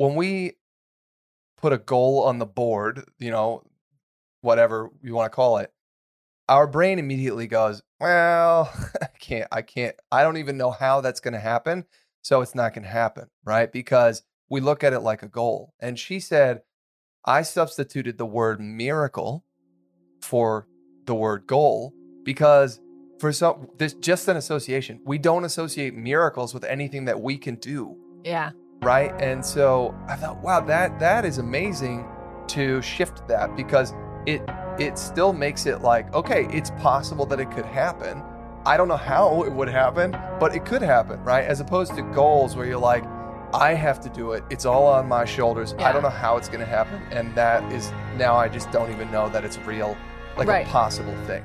when we put a goal on the board, you know, whatever you want to call it, our brain immediately goes, "Well, I can't I can't I don't even know how that's going to happen, so it's not going to happen," right? Because we look at it like a goal. And she said, "I substituted the word miracle for the word goal because for some this just an association. We don't associate miracles with anything that we can do, Yeah. Right? And so I thought, wow, that that is amazing to shift that because it it still makes it like, okay, it's possible that it could happen. I don't know how it would happen, but it could happen, right? As opposed to goals where you're like, I have to do it. It's all on my shoulders. I don't know how it's going to happen. And that is now I just don't even know that it's real, like Right. a possible thing.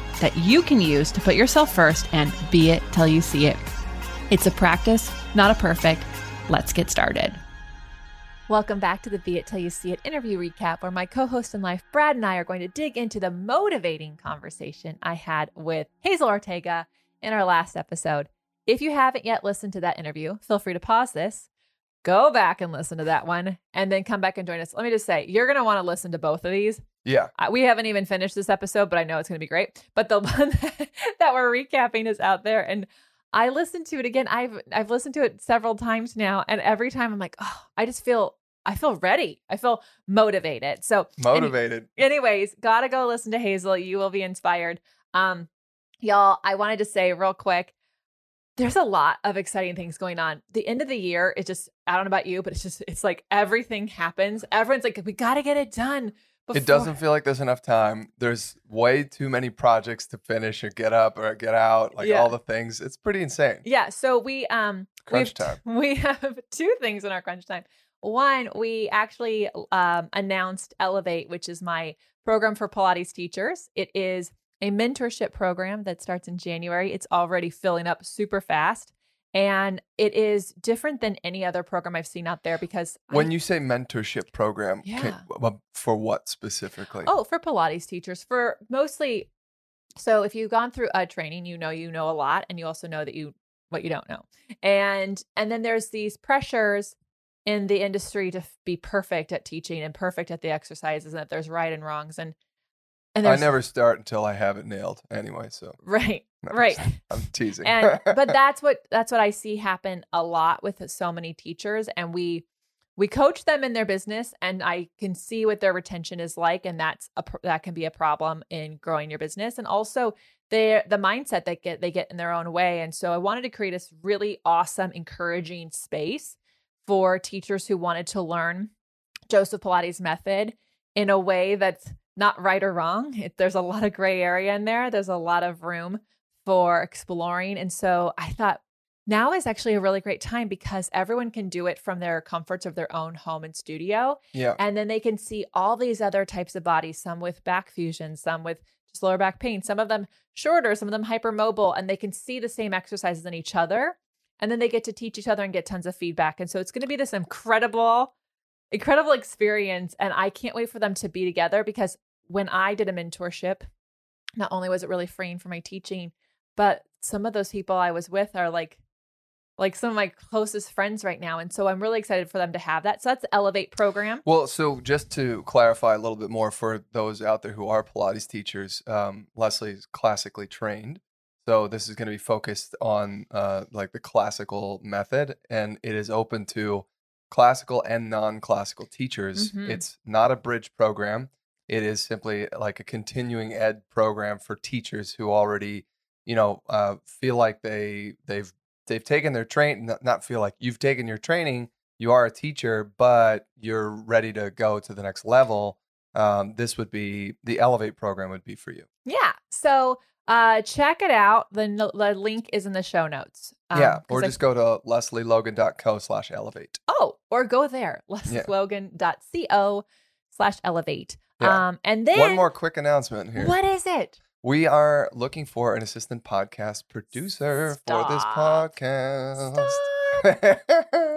that you can use to put yourself first and be it till you see it. It's a practice, not a perfect. Let's get started. Welcome back to the Be It Till You See It interview recap, where my co host in life, Brad, and I are going to dig into the motivating conversation I had with Hazel Ortega in our last episode. If you haven't yet listened to that interview, feel free to pause this, go back and listen to that one, and then come back and join us. Let me just say, you're going to want to listen to both of these. Yeah. Uh, we haven't even finished this episode, but I know it's going to be great. But the one that we're recapping is out there, and I listened to it again. I've I've listened to it several times now, and every time I'm like, oh, I just feel I feel ready. I feel motivated. So any- Motivated. anyways, gotta go listen to Hazel. You will be inspired. Um, y'all, I wanted to say real quick. There's a lot of exciting things going on. The end of the year is just, I don't know about you, but it's just, it's like everything happens. Everyone's like, we got to get it done. It doesn't feel like there's enough time. There's way too many projects to finish or get up or get out, like Yeah. all the things. It's pretty insane. Yeah. So we, um, Crunch time. We have two things in our crunch time. One, we actually um, announced Elevate, which is my program for Pilates teachers. It is a mentorship program that starts in January. It's already filling up super fast. And it is different than any other program I've seen out there because When I- you say mentorship program, Yeah. w- for what specifically? Oh, for Pilates teachers, for mostly. So if you've gone through a training, you know you know a lot, and you also know that you what you don't know, and and then there's these pressures in the industry to be perfect at teaching and perfect at the exercises, and that there's right and wrongs, and and I never start until I have it nailed anyway. So right, no, right. I'm teasing. and but that's what that's what I see happen a lot with so many teachers and we we coach them in their business and I can see what their retention is like and that's a that can be a problem in growing your business and also their the mindset that get they get in their own way and so I wanted to create this really awesome encouraging space for teachers who wanted to learn Joseph Pilates method in a way that's not right or wrong. It, there's a lot of gray area in there. There's a lot of room for exploring. And so I thought now is actually a really great time because everyone can do it from their comforts of their own home and studio. yeah. And then they can see all these other types of bodies, some with back fusion, some with just lower back pain, some of them shorter, some of them hypermobile, and they can see the same exercises in each other. And then they get to teach each other and get tons of feedback. And so it's going to be this incredible, incredible experience. And I can't wait for them to be together because when I did a mentorship, not only was it really freeing for my teaching, but some of those people I was with are like like some of my closest friends right now. And so I'm really excited for them to have that. So that's the Elevate program. Well, so just to clarify a little bit more for those out there who are Pilates teachers, um, Lesley is classically trained. So this is going to be focused on uh, like the classical method, and it is open to classical and non-classical teachers. Mhm. It's not a bridge program. It is simply like a continuing ed program for teachers who already, you know, uh, feel like they they've they've taken their train. Not, not feel like you've taken your training. You are a teacher, but you're ready to go to the next level. Um, this would be the Elevate program would be for you. Yeah. So Uh, check it out. The, the link is in the show notes. Um, yeah, or I- just go to lesleylogan.co slash elevate. oh, or go there, lesleylogan.co slash elevate. Yeah. Um, and then One more quick announcement here. What is it? We are looking for an assistant podcast producer for this podcast.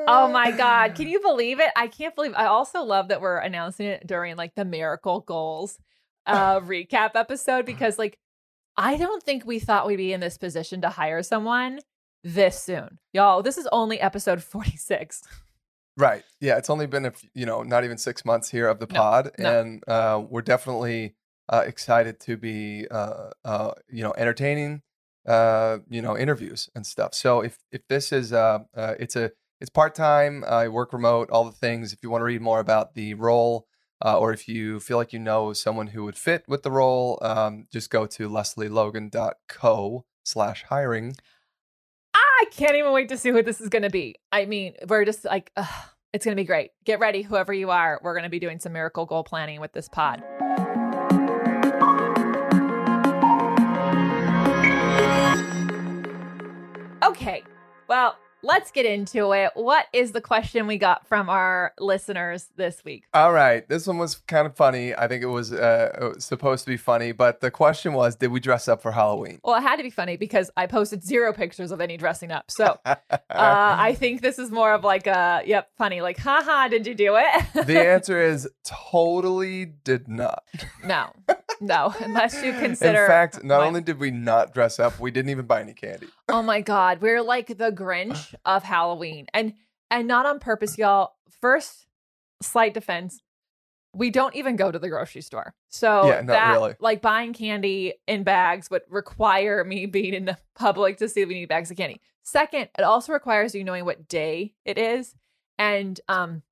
Oh my God. Can you believe it? I can't believe I also love that we're announcing it during like the Miracle Goals uh recap episode because like I don't think we thought we'd be in this position to hire someone this soon. Y'all, this is only episode 46. Right. Yeah. It's only been a f- you know not even six months here of the No, pod, no. and uh, we're definitely uh, excited to be uh, uh, you know entertaining uh, you know interviews and stuff. So if if this is uh, uh, it's a it's part time. I work remote. All the things. If you want to read more about the role. Uh, or if you feel like you know someone who would fit with the role, um, just go to lesleylogan.co slash hiring. I can't even wait to see what this is going to be. I mean, we're just like, ugh, it's going to be great. Get ready, whoever you are. We're going to be doing some miracle goal planning with this pod. Okay, well, let's get into it. What is the question we got from our listeners this week? All right, this one was kind of funny. I think it was uh, supposed to be funny, but the question was, did we dress up for Halloween? Well, it had to be funny because I posted zero pictures of any dressing up. So uh, I think this is more of like a, yep, funny, like, haha, did you do it? the answer is totally did not. No, no, unless you consider. In fact, not my- only did we not dress up, we didn't even buy any candy. oh my god, we're like the Grinch of Halloween, and and not on purpose, y'all. First, slight defense. We don't even go to the grocery store, so Yeah, not that really. like buying candy in bags would require me being in the public to see if we need bags of candy. Second, it also requires you knowing what day it is, and um,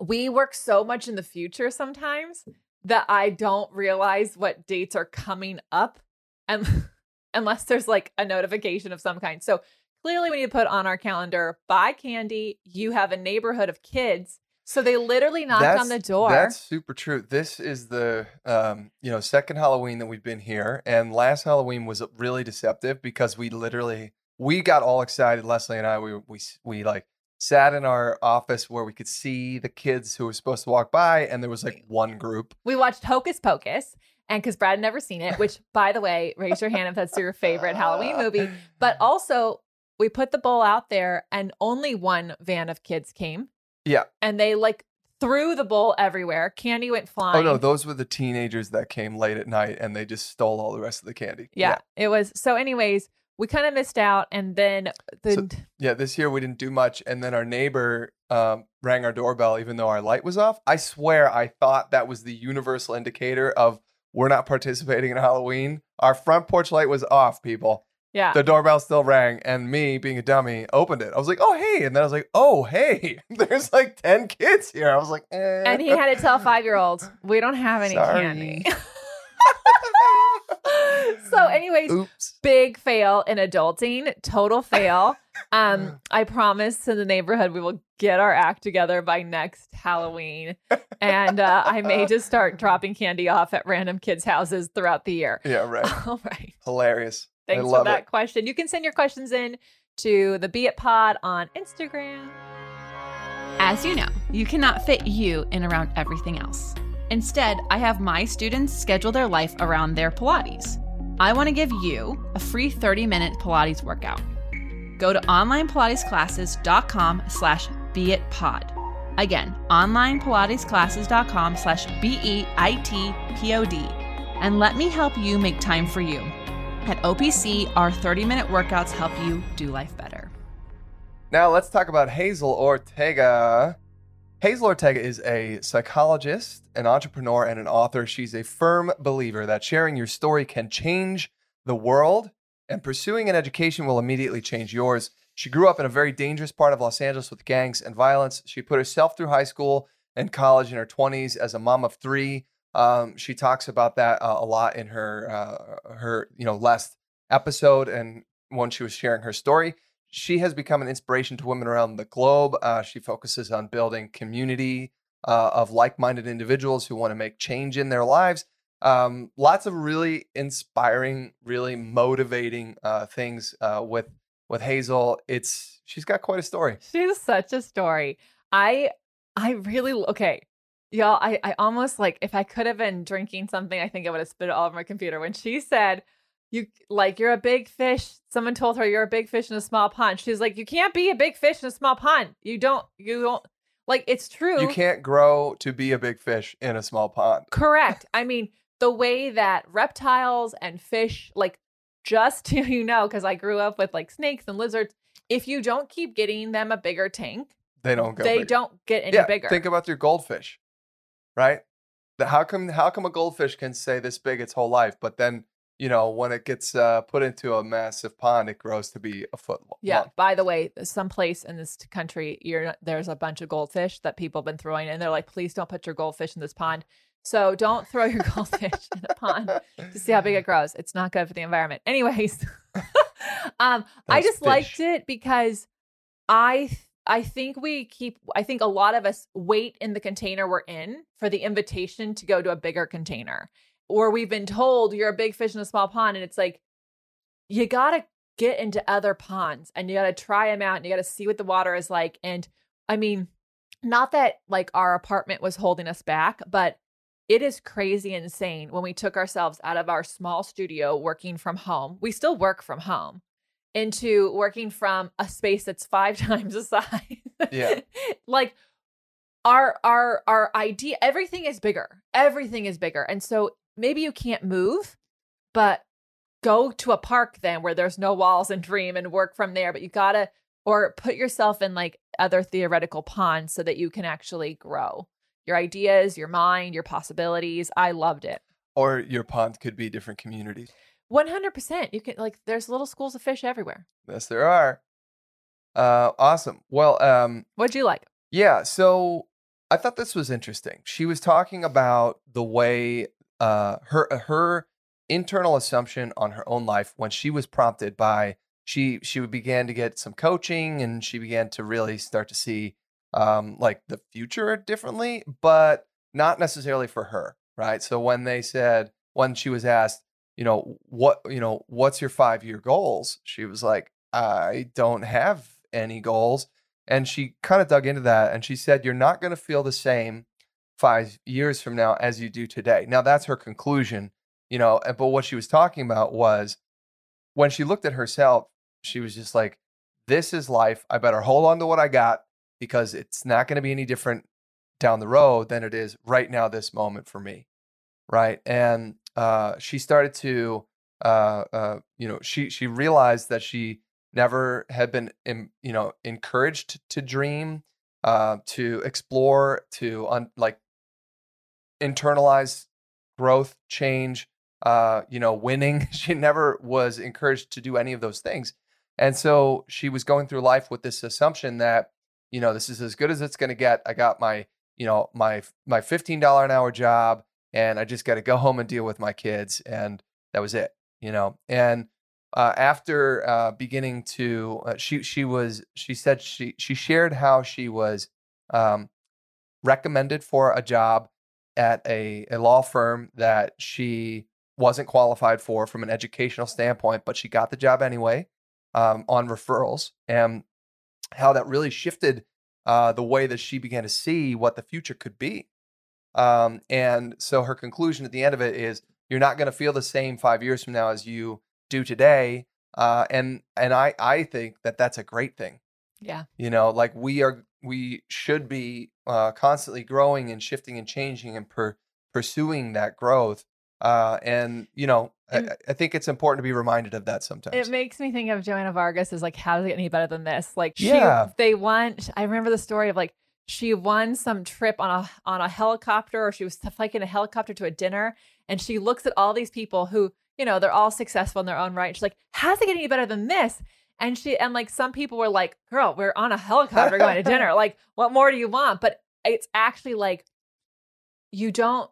we work so much in the future sometimes that I don't realize what dates are coming up and unless there's like a notification of some kind. So clearly we need to put on our calendar buy candy. You have a neighborhood of kids. So they literally knocked on the door. That's super true. This is the um, you know second Halloween that we've been here, and last Halloween was really deceptive because we literally we got all excited. Lesley and I we we we like sat in our office where we could see the kids who were supposed to walk by, and there was like one group. we watched Hocus Pocus. And because Brad had never seen it, which by the way, raise your hand if that's your favorite Halloween movie. But also, we put the bowl out there and only one van of kids came. Yeah. And they like threw the bowl everywhere. Candy went flying. Oh no, those were the teenagers that came late at night and they just stole all the rest of the candy. yeah, it was. So, anyways, we kind of missed out. And then the. So- Yeah, this year we didn't do much, and then our neighbor um, rang our doorbell even though our light was off. I swear, I thought that was the universal indicator of we're not participating in Halloween. Our front porch light was off, people. Yeah. The doorbell still rang, and me, being a dummy, opened it. I was like, "Oh hey," and then I was like, "Oh hey, there's like ten kids here." I was like, eh. and he had to tell five year olds, we don't have any Sorry. candy. so, anyways, "Oops." big fail in adulting, total fail. Um, I promise to the neighborhood we will get our act together by next Halloween, and uh, I may just start dropping candy off at random kids' houses throughout the year. Yeah, right. All right. Hilarious. Thanks for that it. question. You can send your questions in to the Be It Pod on Instagram. As you know, you cannot fit you in around everything else. Instead, I have my students schedule their life around their Pilates. I want to give you a free 30-minute Pilates workout. Go to onlinepilatesclasses.com slash beitpod. Again, onlinepilatesclasses.com slash B-E-I-T-P-O-D. And let me help you make time for you. At OPC, our 30-minute workouts help you do life better. Now let's talk about Hazel Ortega. Hazel Ortega is a psychologist, an entrepreneur, and an author. She's a firm believer that sharing your story can change the world, and pursuing an education will immediately change yours. She grew up in a very dangerous part of Los Angeles with gangs and violence. She put herself through high school and college in her 20s as a mom of three. Um, she talks about that uh, a lot in her uh, her you know last episode and when she was sharing her story she has become an inspiration to women around the globe. Uh, she focuses on building community uh, of like-minded individuals who want to make change in their lives. Um, lots of really inspiring, really motivating uh, things uh, with with Hazel. It's she's got quite a story. She's such a story. I I really okay. Y'all, I, I almost like if I could have been drinking something, I think I would have spit it all over my computer. When she said, You like you're a big fish, someone told her you're a big fish in a small pond. She's like, You can't be a big fish in a small pond. You don't you don't like it's true. You can't grow to be a big fish in a small pond. Correct. I mean, the way that reptiles and fish, like just to you know, because I grew up with like snakes and lizards, if you don't keep getting them a bigger tank, They don't go. they big. don't get any yeah, bigger. Think about your goldfish, right? How come how come a goldfish can stay this big its whole life, but then you know when it gets uh, put into a massive pond, it grows to be a foot long. yeah. By the way, someplace in this country, you're there's a bunch of goldfish that people have been throwing, and they're like, please don't put your goldfish in this pond. So don't throw your goldfish in a pond to see how big it grows. It's not good for the environment. Anyways, um, I just liked it because I I think we keep I think a lot of us wait in the container we're in for the invitation to go to a bigger container. Or we've been told you're a big fish in a small pond and it's like you got to get into other ponds and you got to try them out and you got to see what the water is like and I mean not that like our apartment was holding us back, but it is crazy insane when we took ourselves out of our small studio working from home. We still work from home into working from a space that's five times the size. Yeah. like our our our idea everything is bigger. Everything is bigger. And so maybe you can't move, but go to a park then where there's no walls and dream and work from there, but you got to or put yourself in like other theoretical ponds so that you can actually grow your ideas, your mind, your possibilities. I loved it. Or your pond could be different communities. 100%. You can like there's little schools of fish everywhere. Yes, there are. Uh, awesome. Well, um, What'd you like? Yeah, so I thought this was interesting. She was talking about the way uh her her internal assumption on her own life when she was prompted by she she began to get some coaching and she began to really start to see um like the future differently, but not necessarily for her, right? So when they said when she was asked, you know, what, you know, what's your 5-year goals? She was like, I don't have any goals. And she kind of dug into that and she said, You're not going to feel the same five years from now as you do today. Now, that's her conclusion, you know. But what she was talking about was when she looked at herself, she was just like, This is life. I better hold on to what I got because it's not going to be any different down the road than it is right now, this moment for me. Right. And uh, she started to, uh, uh, you know, she, she realized that she, never had been em- you know encouraged to dream uh to explore to un- like internalize growth change uh you know winning. She never was encouraged to do any of those things. And so she was going through life with this assumption that you know this is as good as it's going to get. I got my you know my my $15 an hour job and i just got to go home and deal with my kids and that was it you know and uh, after uh, beginning to uh, she she was she said she she shared how she was um, recommended for a job at a, a law firm that she wasn't qualified for from an educational standpoint, but she got the job anyway um, on referrals, and how that really shifted uh, the way that she began to see what the future could be. Um, and so her conclusion at the end of it is, you're not going to feel the same five years from now as you do today uh and and i i think that that's a great thing Yeah. you know like we are we should be uh constantly growing and shifting and changing and per, pursuing that growth uh and you know And- I, I think it's important to be reminded of that sometimes It makes me think of Joanna Vargas is like, how does it get any better than this? Like, she, Yeah. they want. I remember the story of like she won some trip on a on a helicopter, or she was flying a helicopter to a dinner, and she looks at all these people who, you know, they're all successful in their own right. She's like, how does it get any better than this? And she and like some people were like, girl, we're on a helicopter going to dinner. Like, what more do you want? But it's actually like you don't.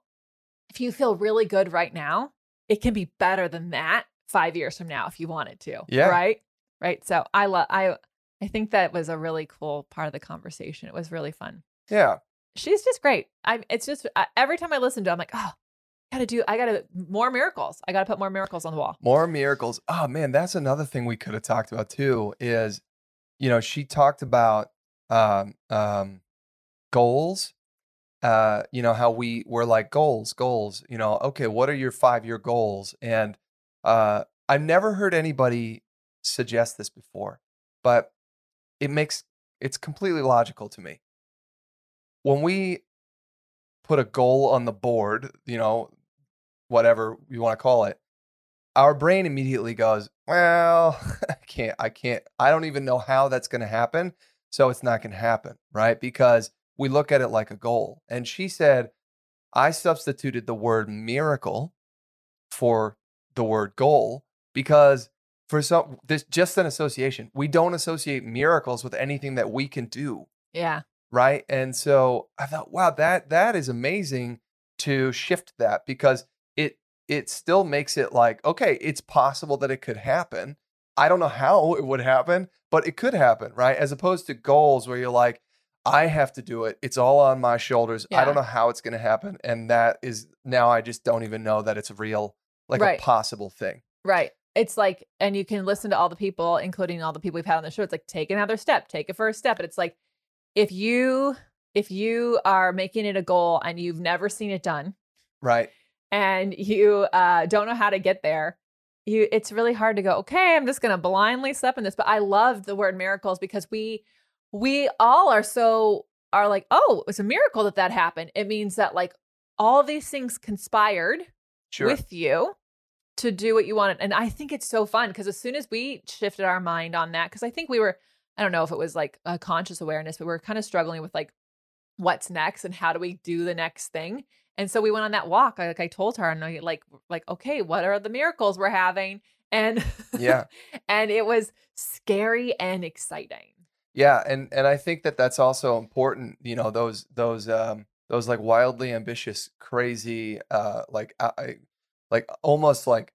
If you feel really good right now, it can be better than that five years from now if you wanted to. Yeah. Right. Right. So I love I I think that was a really cool part of the conversation. It was really fun. yeah She's just great. I it's just I, every time I listen to, it, I'm like, oh, gotta do. I gotta more miracles. I gotta put more miracles on the wall. More miracles. Oh man, that's another thing we could have talked about too. Is you know she talked about um, um, goals. Uh, you know how we were like goals, goals. You know, okay, what are your five year goals? And uh, I've never heard anybody suggest this before, but it makes it's completely logical to me. When we put a goal on the board, you know, whatever you want to call it, our brain immediately goes, "Well, I can't I can't I don't even know how that's going to happen, so it's not going to happen." Right? Because we look at it like a goal. And she said, "I substituted the word miracle for the word goal because for some this just an association. We don't associate miracles with anything that we can do, Yeah. right? And so I thought, wow, that that is amazing to shift that because it it still makes it like, okay, it's possible that it could happen. I don't know how it would happen, but it could happen, right? As opposed to goals where you're like, I have to do it. It's all on my shoulders. I don't know how it's going to happen, and that is now I just don't even know that it's a real, like Right. a possible thing. Right. It's like, and you can listen to all the people, including all the people we've had on the show. It's like, take another step, take a first step. And it's like, if you, if you are making it a goal and you've never seen it done Right. and you uh, don't know how to get there, you, it's really hard to go, okay, I'm just going to blindly step in this. But I love the word miracles because we, we all are so, are like, oh, it's a miracle that that happened. It means that like all these things conspired Sure. with you to do what you wanted. And I think it's so fun because as soon as we shifted our mind on that, because I think we were, I don't know if it was like a conscious awareness, but we were kind of struggling with like what's next and how do we do the next thing. And so we went on that walk. I, like I told her, and I like, like, okay, what are the miracles we're having? And Yeah. and it was scary and exciting. Yeah, and and I think that that's also important. You know, those those um those like wildly ambitious, crazy, uh, like I, I- like almost like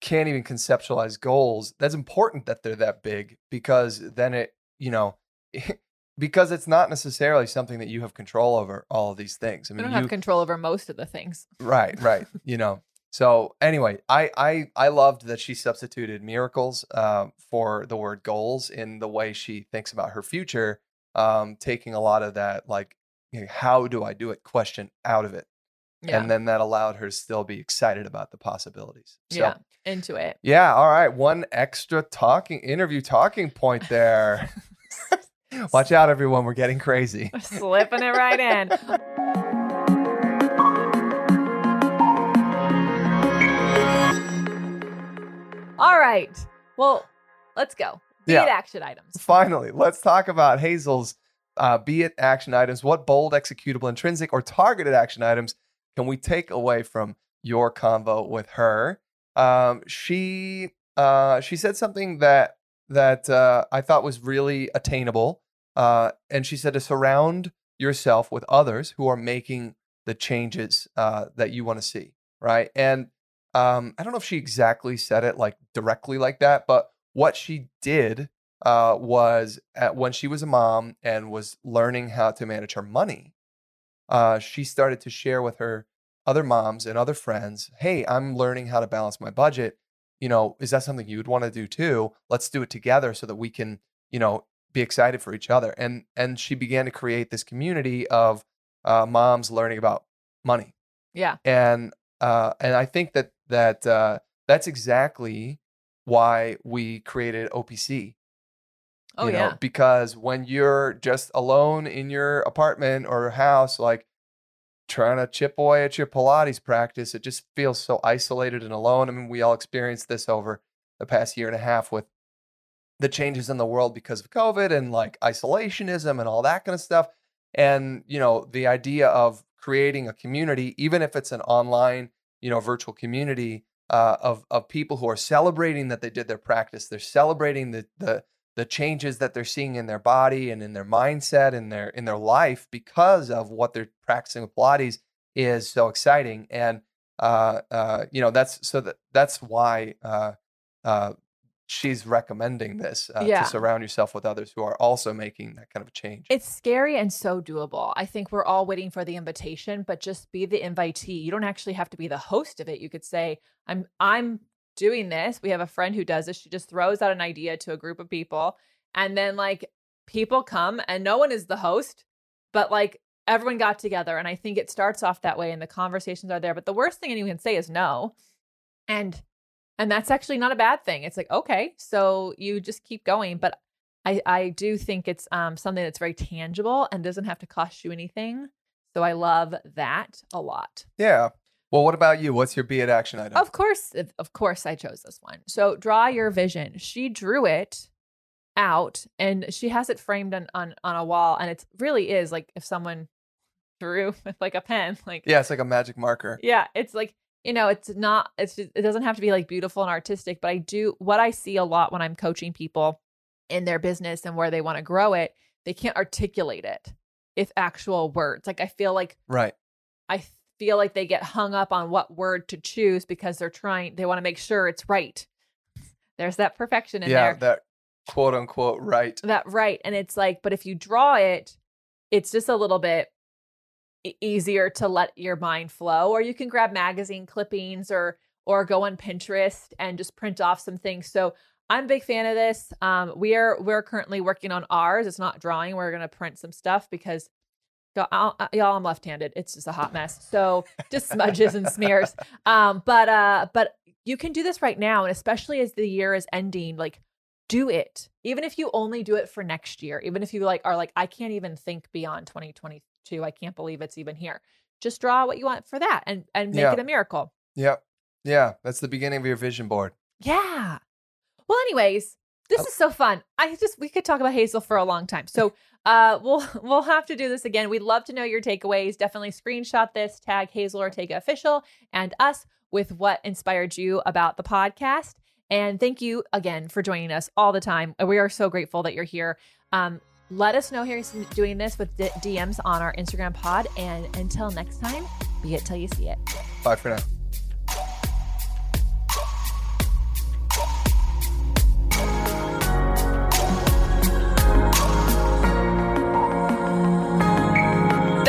can't even conceptualize goals. That's important that they're that big because then it, you know, because it's not necessarily something that you have control over. All of these things. I mean, don't you have control over most of the things. Right, right. you know. So anyway, I I I loved that she substituted miracles um, for the word goals in the way she thinks about her future, um, taking a lot of that like you know, how do I do it question out of it, Yeah. and then that allowed her to still be excited about the possibilities. So, yeah. Into it. yeah. All right. One extra talking interview talking point there. Watch out, everyone. We're getting crazy. Slipping it right in. All right. Well, let's go. Be Yeah. it action items. Finally, let's talk about Hazel's uh, be it action items. What bold, executable, intrinsic, or targeted action items can we take away from your convo with her? Um, she uh, she said something that that uh, I thought was really attainable, uh, and she said to surround yourself with others who are making the changes uh, that you want to see, right? And um, I don't know if she exactly said it like directly like that, but what she did uh, was at, when she was a mom and was learning how to manage her money, uh, she started to share with her other moms and other friends, "Hey, I'm learning how to balance my budget. You know, is that something you would want to do too? Let's do it together so that we can, you know, be excited for each other." And and she began to create this community of uh, moms learning about money Yeah. and uh, and I think that that uh, that's exactly why we created OPC. Oh, you know, yeah. because when you're just alone in your apartment or house, like trying to chip away at your Pilates practice, it just feels so isolated and alone. I mean, we all experienced this over the past year and a half with the changes in the world because of COVID and like isolationism and all that kind of stuff. And, you know, the idea of creating a community, even if it's an online, you know, virtual community uh, of, of people who are celebrating that they did their practice, they're celebrating the, the, the changes that they're seeing in their body and in their mindset and their in their life because of what they're practicing with Pilates is so exciting. And uh, uh, you know that's so that that's why uh, uh, she's recommending this uh, Yeah. to surround yourself with others who are also making that kind of a change. It's scary and so doable. I think we're all waiting for the invitation, but just be the invitee. You don't actually have to be the host of it. You could say, "I'm I'm doing this." We have a friend who does this. She just throws out an idea to a group of people, and then like people come and no one is the host, but like everyone got together and I think it starts off that way and the conversations are there, but the worst thing anyone can say is no. And and that's actually not a bad thing. It's like, okay, so you just keep going, but I, I do think it's um, something that's very tangible and doesn't have to cost you anything. So I love that a lot. yeah. Well, what about you? What's your be it action item? Of course, of- course, I chose this one. So draw your vision. She drew it out and she has it framed on on, on a wall, and it really is like if someone drew with like a pen, like yeah, it's like a magic marker. yeah, it's like you know, it's not. It's just, it doesn't have to be like beautiful and artistic, but I do what I see a lot when I'm coaching people in their business and where they want to grow it. They can't articulate it with actual words. Like I feel like Right. I feel like they get hung up on what word to choose because they're trying. They want to make sure it's right. There's that perfection in there. yeah, there that quote unquote right. that right and it's like but if you draw it it's just a little bit easier to let your mind flow or you can grab magazine clippings or or go on pinterest and just print off some things so i'm a big fan of this um we are we're currently working on ours it's not drawing we're going to print some stuff because I'll- uh, y'all i'm left-handed it's just a hot mess so just smudges and smears um but uh but you can do this right now and especially as the year is ending like do it even if you only do it for next year even if you like are like i can't even think beyond 2022 i can't believe it's even here just draw what you want for that and and make Yeah. it a miracle Yep. Yeah. That's the beginning of your vision board. yeah well anyways this Oh. is so fun. I just we could talk about hazel for a long time. So uh we'll we'll have to do this again. We'd love to know your takeaways. Definitely screenshot this tag hazel ortega official and us with what inspired you about the podcast. And thank you again for joining us all the time. We are so grateful that you're here. Um let us know here doing this with D- dms on our instagram pod. And until next time be it till you see it. Bye for now.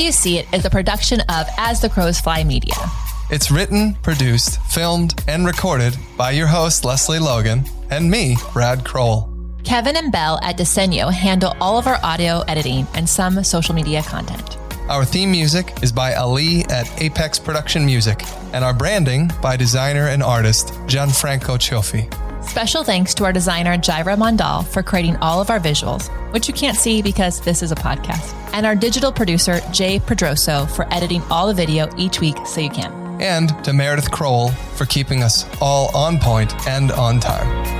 You See It is a production of As the Crows Fly Media. It's written, produced, filmed, and recorded by your host, Lesley Logan, and me, Brad Crowell. Kevin and Belle at Desenio handle all of our audio editing and some social media content. Our theme music is by Ali at Apex Production Music, and our branding by designer and artist Gianfranco Cioffi. Special thanks to our designer Jaira Mondal for creating all of our visuals, which you can't see because this is a podcast, and our digital producer Jay Pedroso for editing all the video each week so you can. And to Meredith Crowell for keeping us all on point and on time.